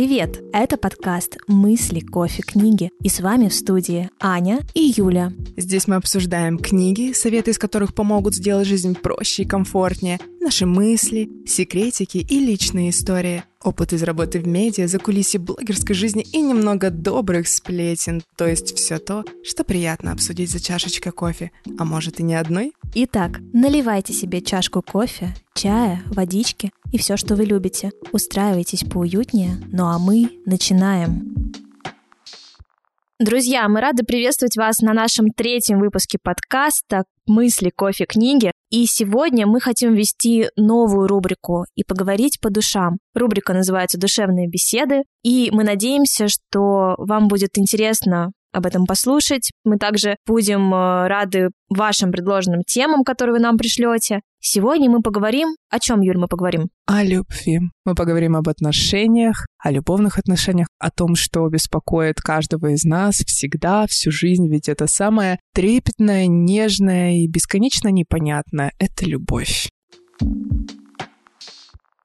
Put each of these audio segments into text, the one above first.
Привет! Это подкаст «Мысли, кофе, книги». И с вами в студии Аня и Юля. Здесь мы обсуждаем книги, советы из которых помогут сделать жизнь проще и комфортнее, наши мысли, секретики и личные истории. Опыт из работы в медиа, за кулиси блогерской жизни и немного добрых сплетен, то есть все то, что приятно обсудить за чашечкой кофе, а может и не одной. Итак, наливайте себе чашку кофе, чая, водички и все, что вы любите. Устраивайтесь поуютнее, ну а мы начинаем. Друзья, мы рады приветствовать вас на нашем третьем выпуске подкаста «Мысли, кофе, книги». И сегодня мы хотим ввести новую рубрику и поговорить по душам. Рубрика называется «Душевные беседы», и мы надеемся, что вам будет интересно об этом послушать. Мы также будем э, рады вашим предложенным темам, которые вы нам пришлете. Сегодня мы поговорим... О чем, Юль, мы поговорим? О любви. Мы поговорим об отношениях, о любовных отношениях, о том, что беспокоит каждого из нас всегда, всю жизнь, ведь это самое трепетное, нежное и бесконечно непонятное — это любовь.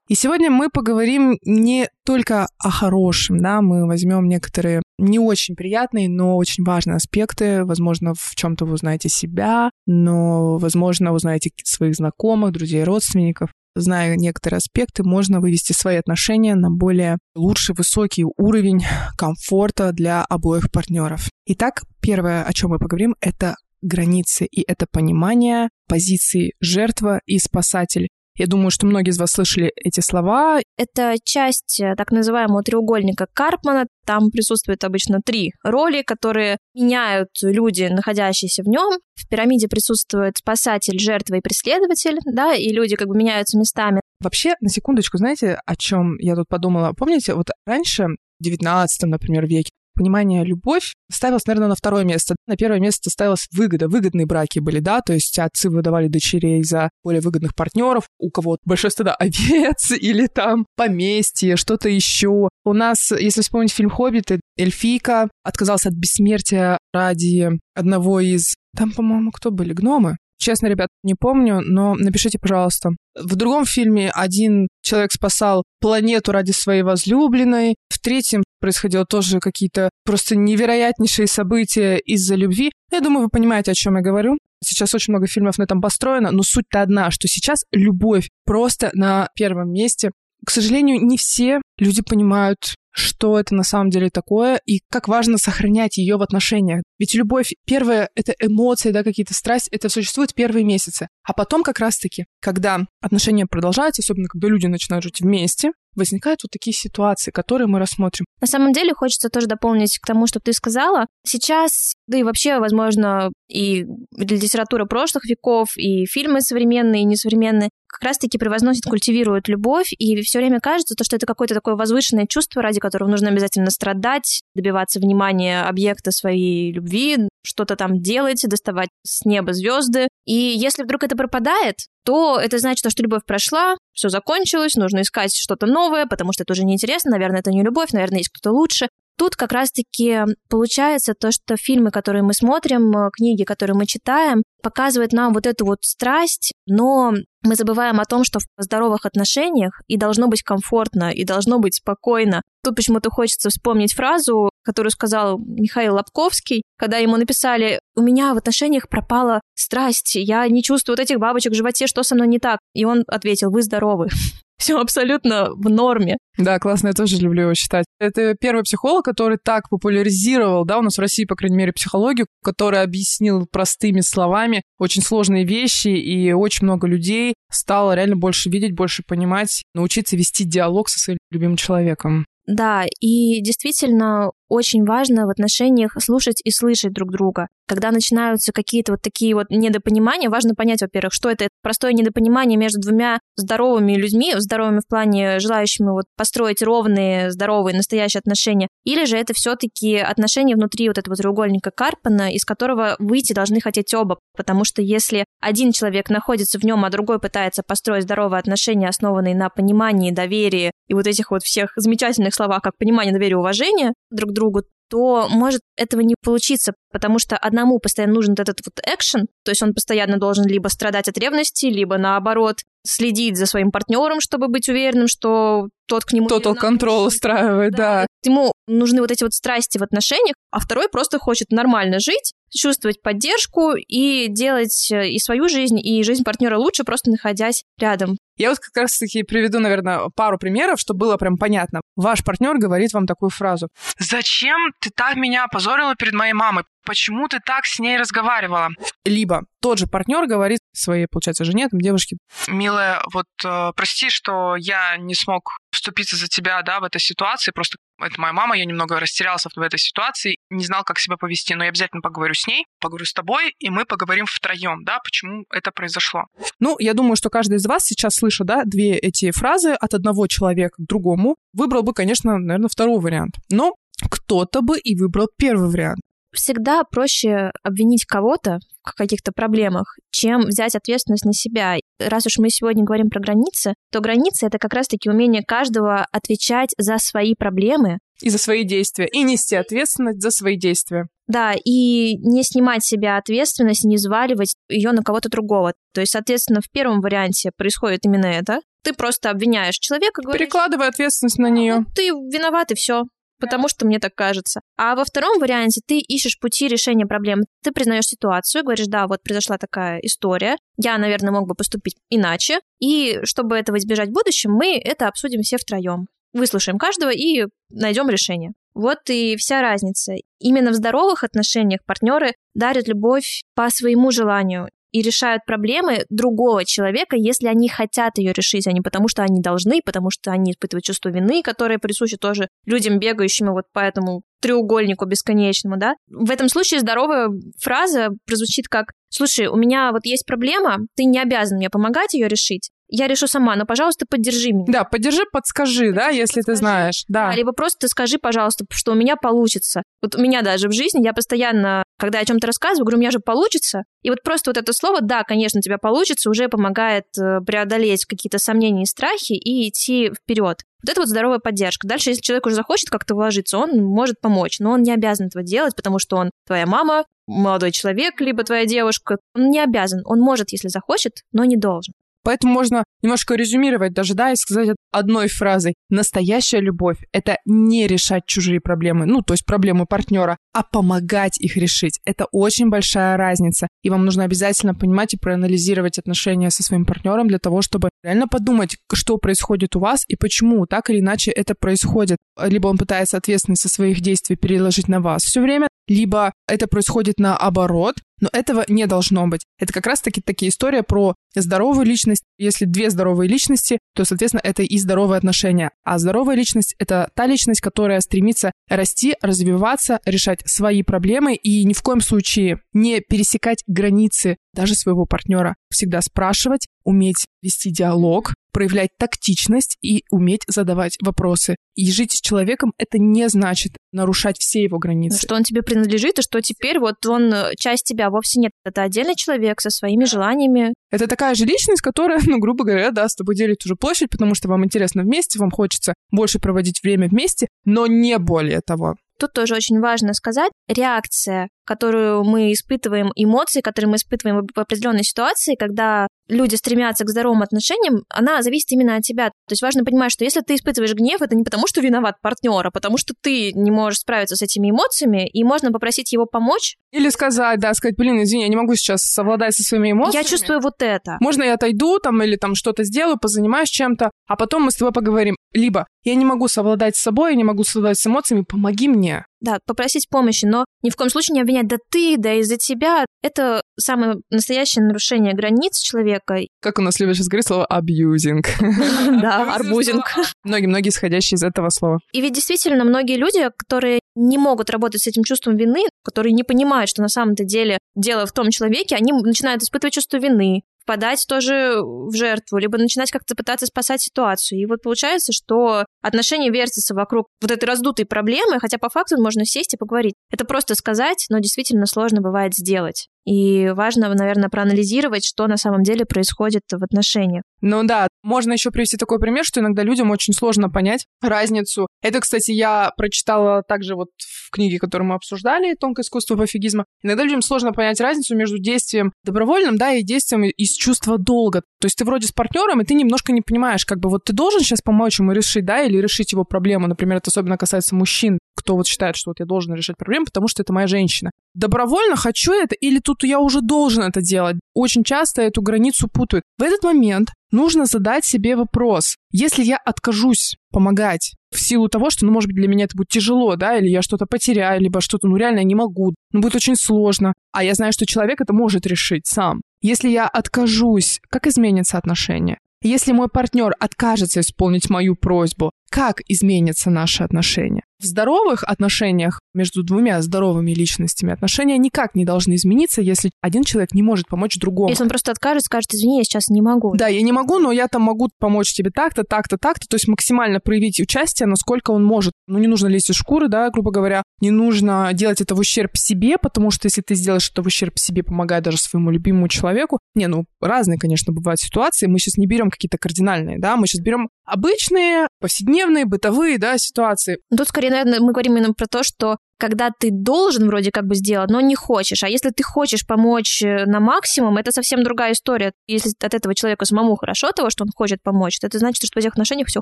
И сегодня мы поговорим не только о хорошем, да, мы возьмем некоторые не очень приятные, но очень важные аспекты. Возможно, в чем-то вы узнаете себя, но, возможно, узнаете своих знакомых, друзей, родственников. Зная некоторые аспекты, можно вывести свои отношения на более лучший, высокий уровень комфорта для обоих партнеров. Итак, первое, о чем мы поговорим, это границы и это понимание позиции жертва и спасатель. Я думаю, что многие из вас слышали эти слова. Это часть э, так называемого треугольника Карпмана. Там присутствует обычно три роли, которые меняют люди, находящиеся в нем. В пирамиде присутствует спасатель, жертва и преследователь, да, и люди как бы меняются местами. Вообще, на секундочку, знаете, о чем я тут подумала? Помните, вот раньше, в 19, например, веке, понимание любовь ставилось, наверное, на второе место. На первое место ставилась выгода. Выгодные браки были, да, то есть отцы выдавали дочерей за более выгодных партнеров, у кого большое стадо овец или там поместье, что-то еще. У нас, если вспомнить фильм «Хоббит», эльфийка отказался от бессмертия ради одного из... Там, по-моему, кто были? Гномы? Честно, ребят, не помню, но напишите, пожалуйста. В другом фильме один человек спасал планету ради своей возлюбленной. В третьем происходило тоже какие-то просто невероятнейшие события из-за любви. Я думаю, вы понимаете, о чем я говорю. Сейчас очень много фильмов на этом построено, но суть-то одна, что сейчас любовь просто на первом месте. К сожалению, не все люди понимают что это на самом деле такое и как важно сохранять ее в отношениях. Ведь любовь, первое, это эмоции, да, какие-то страсть, это существует первые месяцы. А потом как раз-таки, когда отношения продолжаются, особенно когда люди начинают жить вместе, возникают вот такие ситуации, которые мы рассмотрим. На самом деле хочется тоже дополнить к тому, что ты сказала. Сейчас, да и вообще, возможно, и литература прошлых веков, и фильмы современные, и несовременные, как раз-таки превозносят, культивируют любовь, и все время кажется, то, что это какое-то такое возвышенное чувство, ради которого нужно обязательно страдать, добиваться внимания объекта своей любви, что-то там делать, доставать с неба звезды. И если вдруг это пропадает, то это значит, что любовь прошла, все закончилось, нужно искать что-то новое, потому что это уже неинтересно, наверное, это не любовь, наверное, есть кто-то лучше. Тут как раз-таки получается то, что фильмы, которые мы смотрим, э, книги, которые мы читаем, показывают нам вот эту вот страсть, но мы забываем о том, что в здоровых отношениях и должно быть комфортно, и должно быть спокойно. Тут почему-то хочется вспомнить фразу, которую сказал Михаил Лобковский, когда ему написали «У меня в отношениях пропала страсть, я не чувствую вот этих бабочек в животе, что со мной не так?» И он ответил «Вы здоровы». все абсолютно в норме. Да, классно, я тоже люблю его читать. Это первый психолог, который так популяризировал, да, у нас в России, по крайней мере, психологию, который объяснил простыми словами очень сложные вещи, и очень много людей стало реально больше видеть, больше понимать, научиться вести диалог со своим любимым человеком. Да, и действительно очень важно в отношениях слушать и слышать друг друга. Когда начинаются какие-то вот такие вот недопонимания, важно понять, во-первых, что это. Простое недопонимание между двумя здоровыми людьми, здоровыми в плане желающими вот построить ровные, здоровые, настоящие отношения, или же это все-таки отношения внутри вот этого треугольника Карпана, из которого выйти должны хотеть оба, потому что если один человек находится в нем, а другой пытается построить здоровые отношения, основанные на понимании, доверии и вот этих вот всех замечательных словах, как понимание, доверие, уважение друг другу, то может этого не получиться, потому что одному постоянно нужен этот вот экшен, то есть он постоянно должен либо страдать от ревности, либо наоборот следить за своим партнером, чтобы быть уверенным, что тот к нему... Total контрол устраивает, да. да. Ему нужны вот эти вот страсти в отношениях, а второй просто хочет нормально жить, чувствовать поддержку и делать э, и свою жизнь, и жизнь партнера лучше, просто находясь рядом. Я вот как раз-таки приведу, наверное, пару примеров, чтобы было прям понятно. Ваш партнер говорит вам такую фразу. «Зачем ты так меня опозорила перед моей мамой? Почему ты так с ней разговаривала?» Либо тот же партнер говорит своей, получается, жене, там, девушке, «Милая, вот э, прости, что я не смог вступиться за тебя, да, в этой ситуации, просто это моя мама, я немного растерялся в этой ситуации, не знал, как себя повести, но я обязательно поговорю с ней, поговорю с тобой, и мы поговорим втроем, да, почему это произошло. Ну, я думаю, что каждый из вас сейчас, слыша, да, две эти фразы от одного человека к другому, выбрал бы, конечно, наверное, второй вариант. Но кто-то бы и выбрал первый вариант всегда проще обвинить кого-то в каких-то проблемах, чем взять ответственность на себя. Раз уж мы сегодня говорим про границы, то границы — это как раз-таки умение каждого отвечать за свои проблемы. И за свои действия, и нести ответственность за свои действия. Да, и не снимать с себя ответственность, не взваливать ее на кого-то другого. То есть, соответственно, в первом варианте происходит именно это. Ты просто обвиняешь человека, говоришь... Перекладывая ответственность на нее. Ты виноват, и все потому что мне так кажется. А во втором варианте ты ищешь пути решения проблем. Ты признаешь ситуацию, говоришь, да, вот произошла такая история, я, наверное, мог бы поступить иначе, и чтобы этого избежать в будущем, мы это обсудим все втроем. Выслушаем каждого и найдем решение. Вот и вся разница. Именно в здоровых отношениях партнеры дарят любовь по своему желанию и решают проблемы другого человека, если они хотят ее решить, а не потому, что они должны, потому что они испытывают чувство вины, которое присуще тоже людям, бегающим вот по этому треугольнику бесконечному, да. В этом случае здоровая фраза прозвучит как «Слушай, у меня вот есть проблема, ты не обязан мне помогать ее решить, я решу сама, но, пожалуйста, поддержи меня. Да, поддержи, подскажи, поддержи да, если подскажи. ты знаешь. Да. да. Либо просто скажи, пожалуйста, что у меня получится. Вот у меня даже в жизни, я постоянно, когда о чем-то рассказываю, говорю, у меня же получится. И вот просто вот это слово, да, конечно, у тебя получится, уже помогает э, преодолеть какие-то сомнения и страхи и идти вперед. Вот это вот здоровая поддержка. Дальше, если человек уже захочет как-то вложиться, он может помочь, но он не обязан этого делать, потому что он твоя мама, молодой человек, либо твоя девушка. Он не обязан. Он может, если захочет, но не должен. Поэтому можно немножко резюмировать даже, да, и сказать одной фразой. Настоящая любовь — это не решать чужие проблемы, ну, то есть проблемы партнера, а помогать их решить. Это очень большая разница. И вам нужно обязательно понимать и проанализировать отношения со своим партнером для того, чтобы реально подумать, что происходит у вас и почему так или иначе это происходит. Либо он пытается ответственность со своих действий переложить на вас все время, либо это происходит наоборот, но этого не должно быть. Это как раз-таки такие история про здоровую личность. Если две здоровые личности, то, соответственно, это и здоровые отношения. А здоровая личность — это та личность, которая стремится расти, развиваться, решать свои проблемы и ни в коем случае не пересекать границы даже своего партнера. Всегда спрашивать, уметь вести диалог, проявлять тактичность и уметь задавать вопросы. И жить с человеком — это не значит нарушать все его границы. Что он тебе принадлежит, и что теперь вот он э, часть тебя вовсе нет. Это отдельный человек со своими желаниями. Это такая же личность, которая, ну, грубо говоря, да, с тобой делит уже площадь, потому что вам интересно вместе, вам хочется больше проводить время вместе, но не более того. Тут тоже очень важно сказать, реакция, которую мы испытываем, эмоции, которые мы испытываем в определенной ситуации, когда люди стремятся к здоровым отношениям, она зависит именно от тебя. То есть важно понимать, что если ты испытываешь гнев, это не потому, что виноват партнер, а потому что ты не можешь справиться с этими эмоциями, и можно попросить его помочь. Или сказать, да, сказать, блин, извини, я не могу сейчас совладать со своими эмоциями. Я чувствую вот это. Можно я отойду там или там что-то сделаю, позанимаюсь чем-то, а потом мы с тобой поговорим. Либо я не могу совладать с собой, я не могу совладать с эмоциями, помоги мне. Да, попросить помощи, но ни в коем случае не обвинять, да ты, да из-за тебя. Это самое настоящее нарушение границ человека. Как у нас любят сейчас говорить слово абьюзинг. Да, арбузинг. Многие-многие исходящие из этого слова. И ведь действительно многие люди, которые не могут работать с этим чувством вины, которые не понимают, что на самом-то деле дело в том человеке, они начинают испытывать чувство вины, впадать тоже в жертву, либо начинать как-то пытаться спасать ситуацию. И вот получается, что отношения вертятся вокруг вот этой раздутой проблемы, хотя по факту можно сесть и поговорить. Это просто сказать, но действительно сложно бывает сделать. И важно, наверное, проанализировать, что на самом деле происходит в отношениях. Ну да, можно еще привести такой пример, что иногда людям очень сложно понять разницу. Это, кстати, я прочитала также вот в книге, которую мы обсуждали, «Тонкое искусство пофигизма». Иногда людям сложно понять разницу между действием добровольным, да, и действием из чувства долга. То есть ты вроде с партнером, и ты немножко не понимаешь, как бы вот ты должен сейчас помочь ему решить, да, или решить его проблему. Например, это особенно касается мужчин, кто вот считает, что вот я должен решать проблему, потому что это моя женщина. Добровольно хочу это, или тут я уже должен это делать. Очень часто эту границу путают. В этот момент нужно задать себе вопрос. Если я откажусь помогать в силу того, что, ну, может быть, для меня это будет тяжело, да, или я что-то потеряю, либо что-то, ну, реально я не могу, ну, будет очень сложно, а я знаю, что человек это может решить сам. Если я откажусь, как изменятся отношения? Если мой партнер откажется исполнить мою просьбу, как изменятся наши отношения? В здоровых отношениях между двумя здоровыми личностями отношения никак не должны измениться, если один человек не может помочь другому. Если он просто откажет, скажет, извини, я сейчас не могу. Да, я не могу, но я там могу помочь тебе так-то, так-то, так-то, то есть максимально проявить участие, насколько он может. Ну, не нужно лезть из шкуры, да, грубо говоря, не нужно делать это в ущерб себе, потому что если ты сделаешь это в ущерб себе, помогая даже своему любимому человеку, не, ну, разные, конечно, бывают ситуации, мы сейчас не берем какие-то кардинальные, да, мы сейчас берем обычные, повседневные, бытовые, да, ситуации. Тут скорее, наверное, мы говорим именно про то, что когда ты должен вроде как бы сделать, но не хочешь. А если ты хочешь помочь э, на максимум, это совсем другая история. Если от этого человека самому хорошо, того, что он хочет помочь, то это значит, что в этих отношениях все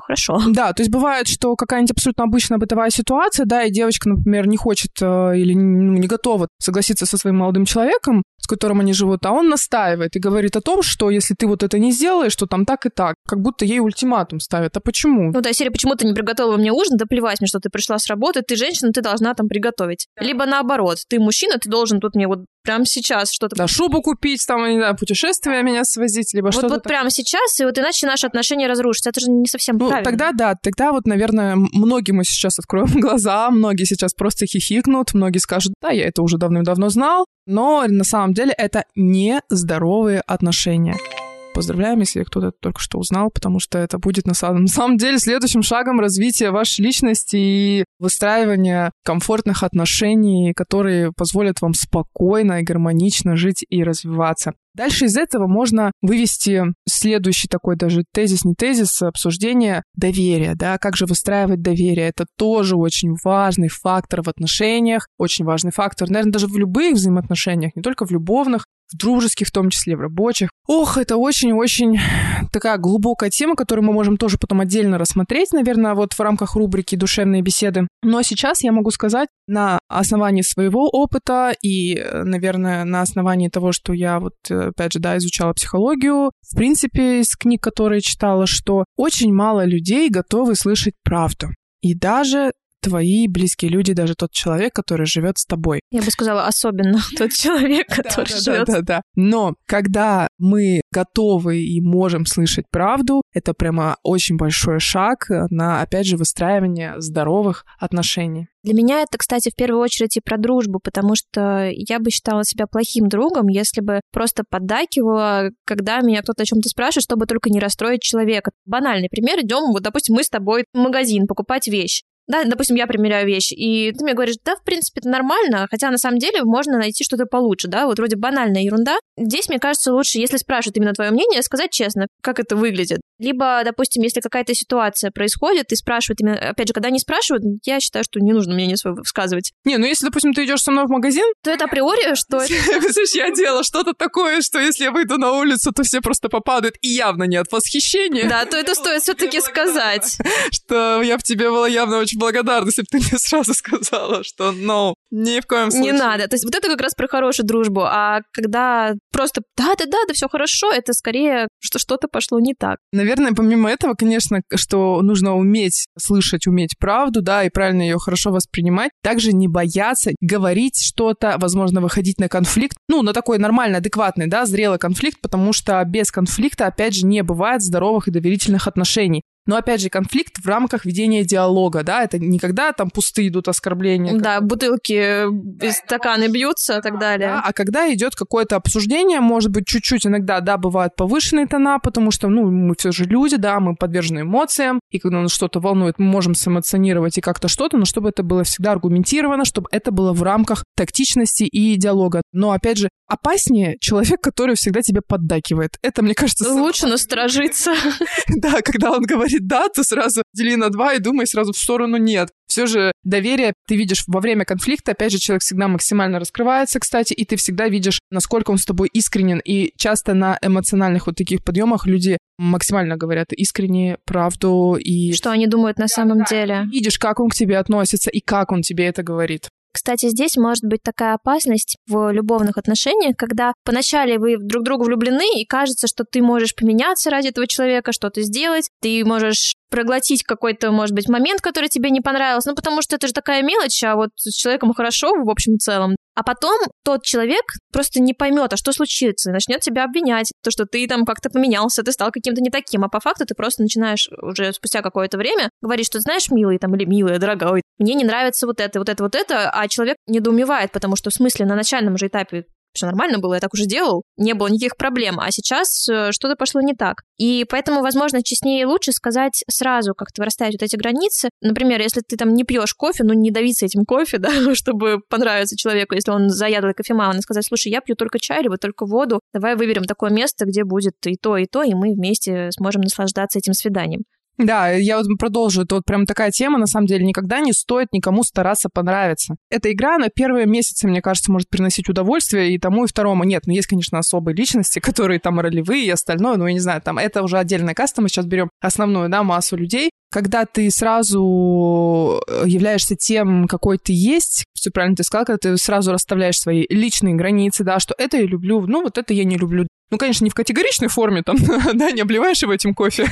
хорошо. Да, то есть бывает, что какая-нибудь абсолютно обычная бытовая ситуация, да, и девочка, например, не хочет э, или ну, не готова согласиться со своим молодым человеком, с которым они живут, а он настаивает и говорит о том, что если ты вот это не сделаешь, то там так и так. Как будто ей ультиматум ставят. А почему? Ну, да, серия, почему ты не приготовила мне ужин, да плевать мне, что ты пришла с работы, ты женщина, ты должна там приготовить. Да. Либо наоборот, ты мужчина, ты должен тут мне вот прямо сейчас что-то... Да, шубу купить, там, не знаю, путешествия меня свозить, либо вот, что-то... Вот так... прямо сейчас, и вот иначе наши отношения разрушатся. Это же не совсем ну, правильно. тогда да, тогда вот, наверное, многие мы сейчас откроем глаза, многие сейчас просто хихикнут, многие скажут, да, я это уже давным-давно знал, но на самом деле это не здоровые отношения. Поздравляем, если кто-то только что узнал, потому что это будет на самом, на самом деле следующим шагом развития вашей личности и выстраивания комфортных отношений, которые позволят вам спокойно и гармонично жить и развиваться. Дальше из этого можно вывести следующий такой даже тезис, не тезис, а обсуждение доверия, да, как же выстраивать доверие. Это тоже очень важный фактор в отношениях, очень важный фактор, наверное, даже в любых взаимоотношениях, не только в любовных, в дружеских, в том числе в рабочих. Ох, это очень-очень такая глубокая тема, которую мы можем тоже потом отдельно рассмотреть, наверное, вот в рамках рубрики «Душевные беседы». Но сейчас я могу сказать на основании своего опыта и, наверное, на основании того, что я вот, опять же, да, изучала психологию, в принципе, из книг, которые читала, что очень мало людей готовы слышать правду. И даже твои близкие люди, даже тот человек, который живет с тобой. Я бы сказала, особенно тот человек, который живет. Да, да, да. Но когда мы готовы и можем слышать правду, это прямо очень большой шаг на, опять же, выстраивание здоровых отношений. Для меня это, кстати, в первую очередь и про дружбу, потому что я бы считала себя плохим другом, если бы просто поддакивала, когда меня кто-то о чем-то спрашивает, чтобы только не расстроить человека. Банальный пример. Идем, вот, допустим, мы с тобой в магазин покупать вещь. Да, допустим, я примеряю вещь, и ты мне говоришь, да, в принципе, это нормально, хотя на самом деле можно найти что-то получше, да, вот вроде банальная ерунда. Здесь, мне кажется, лучше, если спрашивают именно твое мнение, сказать честно, как это выглядит. Либо, допустим, если какая-то ситуация происходит и спрашивают именно, опять же, когда они спрашивают, я считаю, что не нужно мнение свое высказывать. Не, ну если, допустим, ты идешь со мной в магазин, то это априори, что... Слышишь, я делала что-то такое, что если я выйду на улицу, то все просто попадают, и явно не от восхищения. Да, то это стоит все-таки сказать. Что я в тебе была явно очень благодарна, если бы ты мне сразу сказала, что no, ни в коем случае. Не надо. То есть вот это как раз про хорошую дружбу. А когда просто да-да-да, да все хорошо, это скорее, что что-то пошло не так. Наверное, помимо этого, конечно, что нужно уметь слышать, уметь правду, да, и правильно ее хорошо воспринимать. Также не бояться говорить что-то, возможно, выходить на конфликт. Ну, на такой нормальный, адекватный, да, зрелый конфликт, потому что без конфликта, опять же, не бывает здоровых и доверительных отношений. Но, опять же, конфликт в рамках ведения диалога, да, это не когда там пустые идут оскорбления. Да, бутылки из стаканы бьются и так далее. Да, а когда идет какое-то обсуждение, может быть, чуть-чуть иногда, да, бывают повышенные тона, потому что, ну, мы все же люди, да, мы подвержены эмоциям, и когда нас что-то волнует, мы можем сэмоционировать и как-то что-то, но чтобы это было всегда аргументировано, чтобы это было в рамках тактичности и диалога. Но, опять же, опаснее человек, который всегда тебе поддакивает. Это, мне кажется... Лучше насторожиться. Да, когда он говорит «да», то сразу дели на два и думай сразу в сторону «нет». Все же доверие ты видишь во время конфликта. Опять же, человек всегда максимально раскрывается, кстати, и ты всегда видишь, насколько он с тобой искренен. И часто на эмоциональных вот таких подъемах люди максимально говорят искренне правду и... Что они думают на самом деле. Видишь, как он к тебе относится и как он тебе это говорит. Кстати, здесь может быть такая опасность в любовных отношениях, когда поначалу вы друг в друга влюблены, и кажется, что ты можешь поменяться ради этого человека, что-то сделать, ты можешь проглотить какой-то, может быть, момент, который тебе не понравился, ну, потому что это же такая мелочь, а вот с человеком хорошо в общем и целом. А потом тот человек просто не поймет, а что случится, и начнет тебя обвинять, то, что ты там как-то поменялся, ты стал каким-то не таким, а по факту ты просто начинаешь уже спустя какое-то время говорить, что знаешь, милый там или милая, дорогой, мне не нравится вот это, вот это, вот это, а человек недоумевает, потому что в смысле на начальном же этапе все нормально было, я так уже делал, не было никаких проблем, а сейчас э, что-то пошло не так. И поэтому, возможно, честнее и лучше сказать сразу, как-то расставить вот эти границы. Например, если ты там не пьешь кофе, ну не давиться этим кофе, да, чтобы понравиться человеку, если он заядлый кофеман, и сказать, слушай, я пью только чай, либо только воду, давай выберем такое место, где будет и то, и то, и мы вместе сможем наслаждаться этим свиданием. Да, я вот продолжу. Это вот прям такая тема, на самом деле, никогда не стоит никому стараться понравиться. Эта игра на первые месяцы, мне кажется, может приносить удовольствие и тому, и второму. Нет, ну есть, конечно, особые личности, которые там ролевые и остальное, но я не знаю, там это уже отдельная каста, мы сейчас берем основную, да, массу людей, когда ты сразу э, являешься тем, какой ты есть, все правильно ты сказал, когда ты сразу расставляешь свои личные границы, да, что это я люблю, ну вот это я не люблю. Ну, конечно, не в категоричной форме, там, да, не обливаешь его этим кофе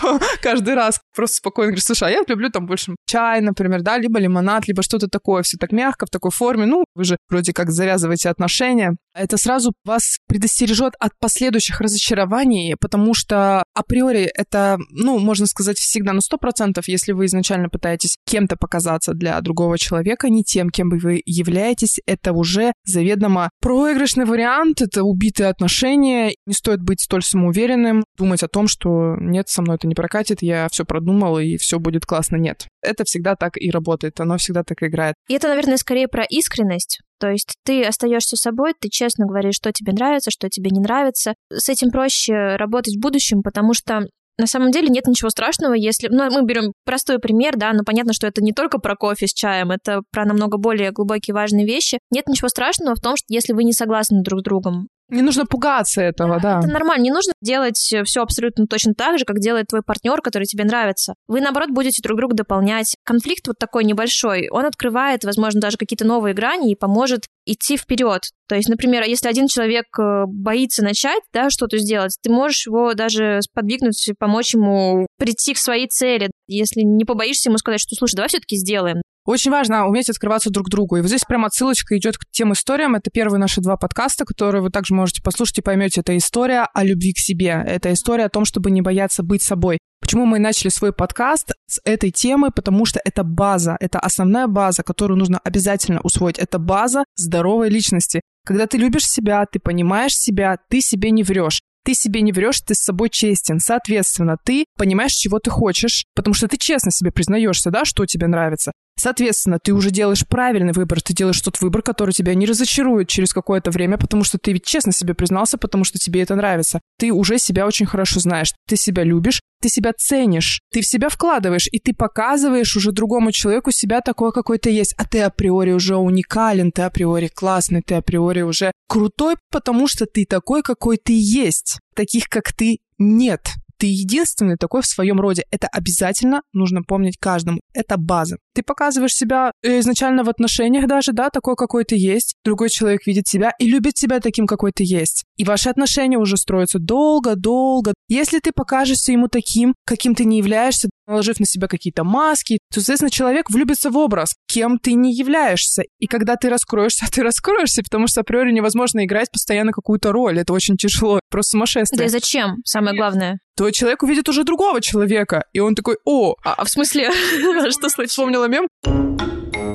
каждый раз. Просто спокойно говоришь, слушай, а я люблю там больше чай, например, да, либо лимонад, либо что-то такое, все так мягко, в такой форме. Ну, вы же вроде как завязываете отношения. Это сразу вас предостережет от последующих разочарований, потому что априори это, ну, можно сказать, всегда на сто процентов, если вы изначально пытаетесь кем-то показаться для другого человека, не тем, кем вы являетесь, это уже заведомо проигрышный вариант, это убитые отношения. Не стоит быть столь самоуверенным, думать о том, что нет, со мной это не прокатит, я все продумал и все будет классно. Нет. Это всегда так и работает, оно всегда так играет. И это, наверное, скорее про искренность. То есть ты остаешься собой, ты честно говоришь, что тебе нравится, что тебе не нравится. С этим проще работать в будущем, потому что на самом деле нет ничего страшного, если... Ну, мы берем простой пример, да, но понятно, что это не только про кофе с чаем, это про намного более глубокие важные вещи. Нет ничего страшного в том, что если вы не согласны друг с другом, не нужно пугаться этого, да. да. Это нормально. Не нужно делать все абсолютно точно так же, как делает твой партнер, который тебе нравится. Вы, наоборот, будете друг друга дополнять. Конфликт вот такой небольшой, он открывает, возможно, даже какие-то новые грани и поможет идти вперед. То есть, например, если один человек э, боится начать, да, что-то сделать, ты можешь его даже подвигнуть, помочь ему прийти к своей цели. Если не побоишься ему сказать, что, слушай, давай все-таки сделаем. Очень важно уметь открываться друг другу. И вот здесь прям отсылочка идет к тем историям. Это первые наши два подкаста, которые вы также можете послушать и поймете. Это история о любви к себе. Это история о том, чтобы не бояться быть собой. Почему мы начали свой подкаст с этой темы? Потому что это база, это основная база, которую нужно обязательно усвоить. Это база здоровой личности. Когда ты любишь себя, ты понимаешь себя, ты себе не врешь ты себе не врешь, ты с собой честен. Соответственно, ты понимаешь, чего ты хочешь, потому что ты честно себе признаешься, да, что тебе нравится. Соответственно, ты уже делаешь правильный выбор, ты делаешь тот выбор, который тебя не разочарует через какое-то время, потому что ты ведь честно себе признался, потому что тебе это нравится. Ты уже себя очень хорошо знаешь, ты себя любишь, ты себя ценишь, ты в себя вкладываешь, и ты показываешь уже другому человеку себя такой, какой ты есть. А ты априори уже уникален, ты априори классный, ты априори уже крутой, потому что ты такой, какой ты есть. Таких, как ты, нет. Ты единственный такой в своем роде. Это обязательно нужно помнить каждому. Это база. Ты показываешь себя э, изначально в отношениях даже, да, такой, какой ты есть. Другой человек видит тебя и любит тебя таким, какой ты есть. И ваши отношения уже строятся долго-долго. Если ты покажешься ему таким, каким ты не являешься, наложив на себя какие-то маски, то, соответственно, человек влюбится в образ, кем ты не являешься. И когда ты раскроешься, ты раскроешься, потому что априори невозможно играть постоянно какую-то роль. Это очень тяжело, просто сумасшествие. Да и зачем, самое главное? То человек увидит уже другого человека, и он такой, о, а, а в смысле, что случилось? Вспомнила мем?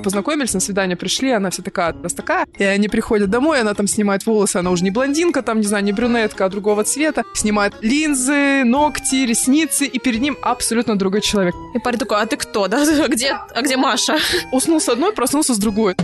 Познакомились, на свидание пришли, она вся такая, раз такая, и они приходят домой, она там снимает волосы, она уже не блондинка, там, не знаю, не брюнетка, а другого цвета, снимает линзы, ногти, ресницы, и перед ним абсолютно другой человек. И парень такой, а ты кто, да? Где, а где Маша? Уснул с одной, проснулся с другой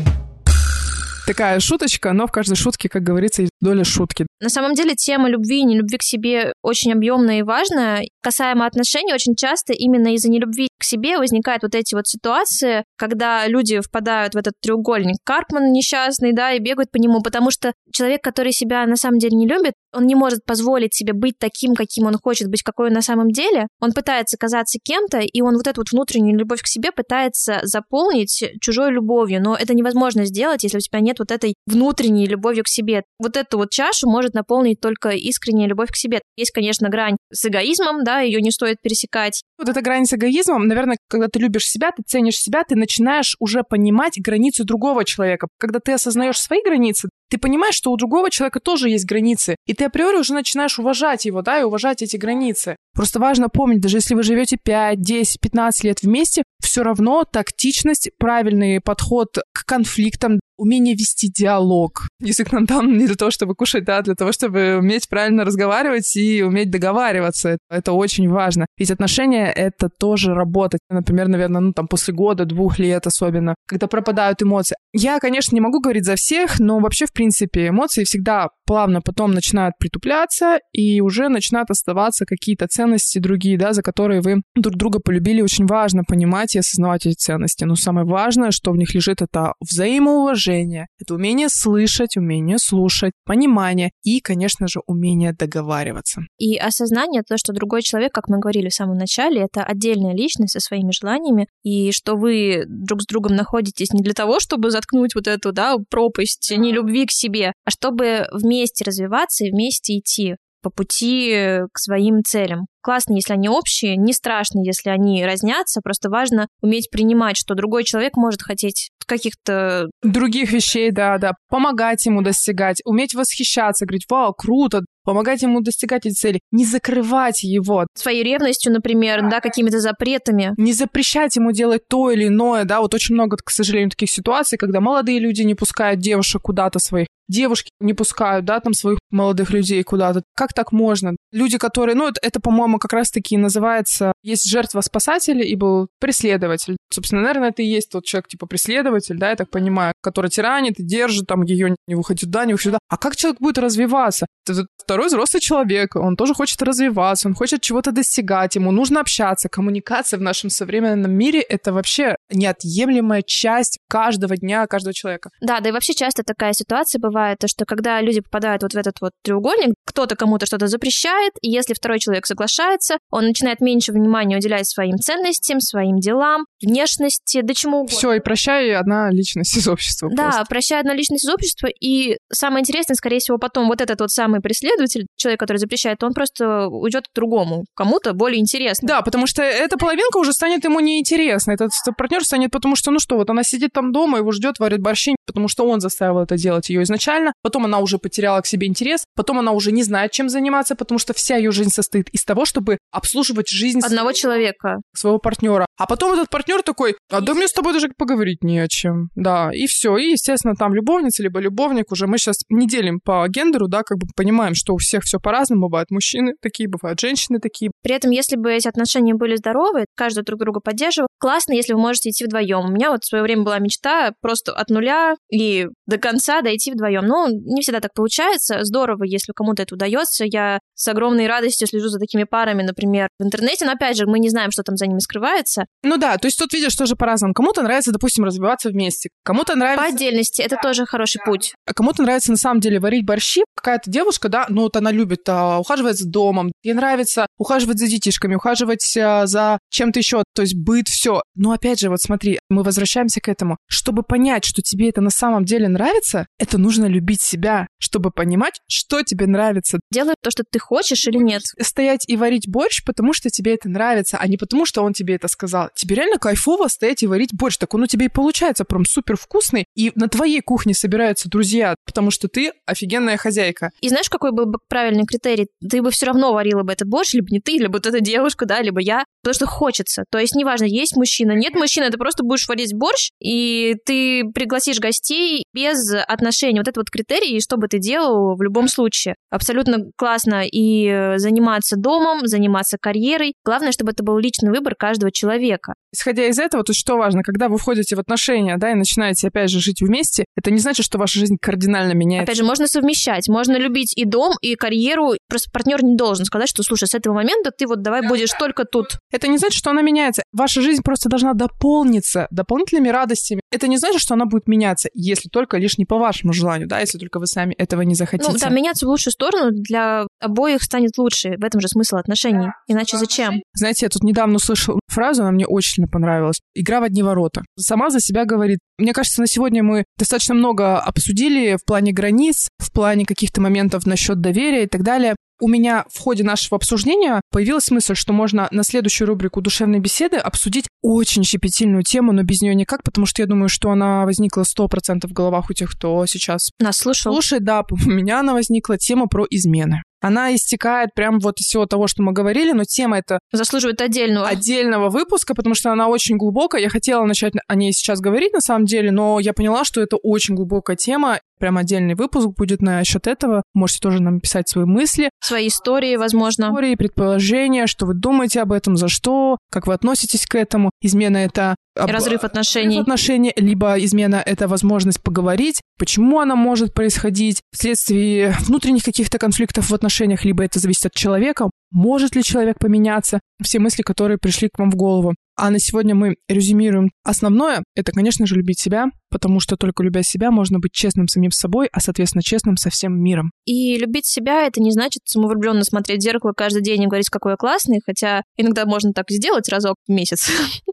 такая шуточка, но в каждой шутке, как говорится, есть доля шутки. На самом деле тема любви и нелюбви к себе очень объемная и важная. Касаемо отношений, очень часто именно из-за нелюбви к себе возникают вот эти вот ситуации, когда люди впадают в этот треугольник Карпман несчастный, да, и бегают по нему, потому что человек, который себя на самом деле не любит, он не может позволить себе быть таким, каким он хочет быть, какой он на самом деле. Он пытается казаться кем-то, и он вот эту вот внутреннюю любовь к себе пытается заполнить чужой любовью, но это невозможно сделать, если у тебя нет вот этой внутренней любовью к себе. Вот эту вот чашу может наполнить только искренняя любовь к себе. Есть, конечно, грань с эгоизмом, да, ее не стоит пересекать. Вот эта грань с эгоизмом, наверное, когда ты любишь себя, ты ценишь себя, ты начинаешь уже понимать границу другого человека. Когда ты осознаешь свои границы, ты понимаешь, что у другого человека тоже есть границы, и ты априори уже начинаешь уважать его, да, и уважать эти границы. Просто важно помнить, даже если вы живете 5, 10, 15 лет вместе, все равно тактичность, правильный подход к конфликтам, умение вести диалог. Язык нам там не для того, чтобы кушать, да, а для того, чтобы уметь правильно разговаривать и уметь договариваться. Это очень важно. Ведь отношения — это тоже работать. Например, наверное, ну там после года, двух лет особенно, когда пропадают эмоции. Я, конечно, не могу говорить за всех, но вообще, в принципе, эмоции всегда плавно потом начинают притупляться, и уже начинают оставаться какие-то ценности другие, да, за которые вы друг друга полюбили. Очень важно понимать и осознавать эти ценности. Но самое важное, что в них лежит, это взаимоуважение, уважение, это умение слышать, умение слушать, понимание и, конечно же, умение договариваться. И осознание то, что другой человек, как мы говорили в самом начале, это отдельная личность со своими желаниями, и что вы друг с другом находитесь не для того, чтобы заткнуть вот эту, да, пропасть не любви к себе, а чтобы вместе развиваться и вместе идти по пути к своим целям. Классно, если они общие, не страшно, если они разнятся, просто важно уметь принимать, что другой человек может хотеть каких-то... Других вещей, да, да. Помогать ему достигать, уметь восхищаться, говорить, вау, круто, помогать ему достигать эти цели, не закрывать его. Своей ревностью, например, да, какими-то запретами. Не запрещать ему делать то или иное, да, вот очень много, к сожалению, таких ситуаций, когда молодые люди не пускают девушек куда-то своих, девушки не пускают, да, там своих молодых людей куда-то. Как так можно? Люди, которые, ну, это, это по-моему, как раз-таки называется, есть жертва-спасатель и был преследователь. Собственно, наверное, это и есть тот человек, типа, преследователь, да, я так понимаю, который тиранит и держит там ее, не выходит туда, не выходит сюда. А как человек будет развиваться? Это второй взрослый человек, он тоже хочет развиваться, он хочет чего-то достигать, ему нужно общаться. Коммуникация в нашем современном мире — это вообще неотъемлемая часть каждого дня, каждого человека. Да, да и вообще часто такая ситуация бывает, то, что когда люди попадают вот в этот вот треугольник, кто-то кому-то что-то запрещает, и если второй человек соглашается, он начинает меньше внимания уделять своим ценностям, своим делам, внешности, да чему угодно. Все, и прощай одна личность из общества. Да, просто. прощай одна личность из общества, и самое интересное, скорее всего, потом вот этот вот самый преследователь, человек, который запрещает, он просто уйдет к другому, кому-то более интересно. Да, потому что эта половинка уже станет ему неинтересна. Этот партнер станет, потому что, ну что, вот она сидит там дома, его ждет, варит борщи, потому что он заставил это делать ее изначально. Потом она уже потеряла к себе интерес, потом она уже не знает, чем заниматься, потому что вся ее жизнь состоит из того, чтобы обслуживать жизнь одного человека, своего партнера. А потом этот партнер такой, а да мне с тобой даже поговорить не о чем. Да, и все. И, естественно, там любовница либо любовник уже мы сейчас не делим по гендеру, да, как бы понимаем, что у всех все по-разному. Бывают мужчины такие, бывают женщины такие. При этом, если бы эти отношения были здоровы, каждый друг друга поддерживал, классно, если вы можете идти вдвоем. У меня вот в свое время была мечта просто от нуля и до конца дойти вдвоем. Ну, не всегда так получается. Здорово, если кому-то это удается. Я с огромной радостью слежу за такими парами, например, в интернете, но опять же, мы не знаем, что там за ними скрывается. Ну да, то есть тут видишь тоже по-разному. Кому-то нравится, допустим, развиваться заниматься вместе. Кому-то нравится... По отдельности, это тоже хороший путь. А кому-то нравится на самом деле варить борщи. Какая-то девушка, да, ну вот она любит а, ухаживать за домом, ей нравится ухаживать за детишками, ухаживать а, за чем-то еще, то есть быт, все. Но опять же, вот смотри, мы возвращаемся к этому. Чтобы понять, что тебе это на самом деле нравится, это нужно любить себя, чтобы понимать, что тебе нравится. Делай то, что ты хочешь или нет. Стоять и варить борщ, потому что тебе это нравится, а не потому, что он тебе это сказал. Тебе реально кайфово стоять и варить борщ. Так он у тебя и получается прям супер вкусный. И на твоей кухне собираются друзья, потому что ты офигенная хозяйка. И знаешь, какой был бы правильный критерий? Ты бы все равно варила бы этот борщ, либо не ты, либо вот эта девушка, да, либо я, потому что хочется. То есть неважно, есть мужчина, нет мужчины, ты просто будешь варить борщ, и ты пригласишь гостей без отношений. Вот это вот критерий, что бы ты делал в любом случае. Абсолютно классно и заниматься домом, заниматься карьерой. Главное, чтобы это был личный выбор каждого человека. Исходя из этого, то что важно, когда вы входите в отношения, да, и начинаете, опять же, жить вместе, это не значит, что ваша жизнь кардинально меняется. Опять же, можно совмещать, можно любить и дом, и карьеру. Просто партнер не должен сказать, что, слушай, с этого момента ты вот давай будешь только тут. Это не значит, что она меняется. Ваша жизнь просто должна дополниться дополнительными радостями. Это не значит, что она будет меняться, если только лишь не по вашему желанию, да, если только вы сами этого не захотите. Ну, да, меняться в лучшую сторону для обоих станет лучше. В этом же смысл отношений. Иначе зачем? Знаете, я тут недавно услышала фразу, она мне очень сильно понравилась. Игра в одни ворота. Сама за себя говорит. Мне кажется, на сегодня мы достаточно много обсудили в плане границ, в плане каких-то моментов насчет доверия и так далее. У меня в ходе нашего обсуждения появилась мысль, что можно на следующую рубрику «Душевной беседы» обсудить очень щепетильную тему, но без нее никак, потому что я думаю, что она возникла 100% в головах у тех, кто сейчас нас слушал. Слушай, да, у меня она возникла тема про измены. Она истекает прям вот из всего того, что мы говорили, но тема это заслуживает отдельного отдельного выпуска, потому что она очень глубокая. Я хотела начать о ней сейчас говорить на самом деле, но я поняла, что это очень глубокая тема. Прям отдельный выпуск будет на счет этого. Можете тоже нам писать свои мысли. Свои истории, возможно. Истории, предположения, что вы думаете об этом, за что, как вы относитесь к этому. Измена — это. Разрыв отношений. Разрыв отношений, либо измена — это возможность поговорить, почему она может происходить вследствие внутренних каких-то конфликтов в отношениях, либо это зависит от человека, может ли человек поменяться, все мысли, которые пришли к вам в голову. А на сегодня мы резюмируем. Основное — это, конечно же, любить себя, потому что только любя себя, можно быть честным самим собой, а, соответственно, честным со всем миром. И любить себя — это не значит самовлюбленно смотреть в зеркало каждый день и говорить, какой я классный, хотя иногда можно так сделать разок в месяц.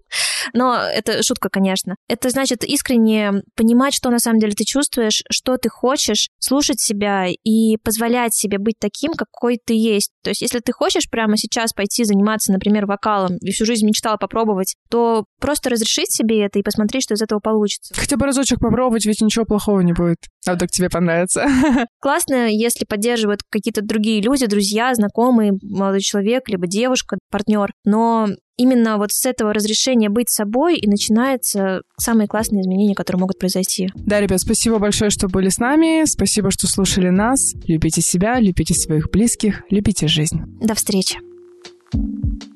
Но это шутка, конечно. Это значит искренне понимать, что на самом деле ты чувствуешь, что ты хочешь, слушать себя и позволять себе быть таким, какой ты есть. То есть, если ты хочешь прямо сейчас пойти заниматься, например, вокалом, и всю жизнь мечтала попробовать, то просто разрешить себе это и посмотреть, что из этого получится. Хотя бы разочек попробовать, ведь ничего плохого не будет. А вдруг тебе понравится. Классно, если поддерживают какие-то другие люди, друзья, знакомые, молодой человек, либо девушка, партнер. Но именно вот с этого разрешения быть собой и начинаются самые классные изменения, которые могут произойти. Да, ребят, спасибо большое, что были с нами. Спасибо, что слушали нас. Любите себя, любите своих близких, любите жизнь. До встречи. thank you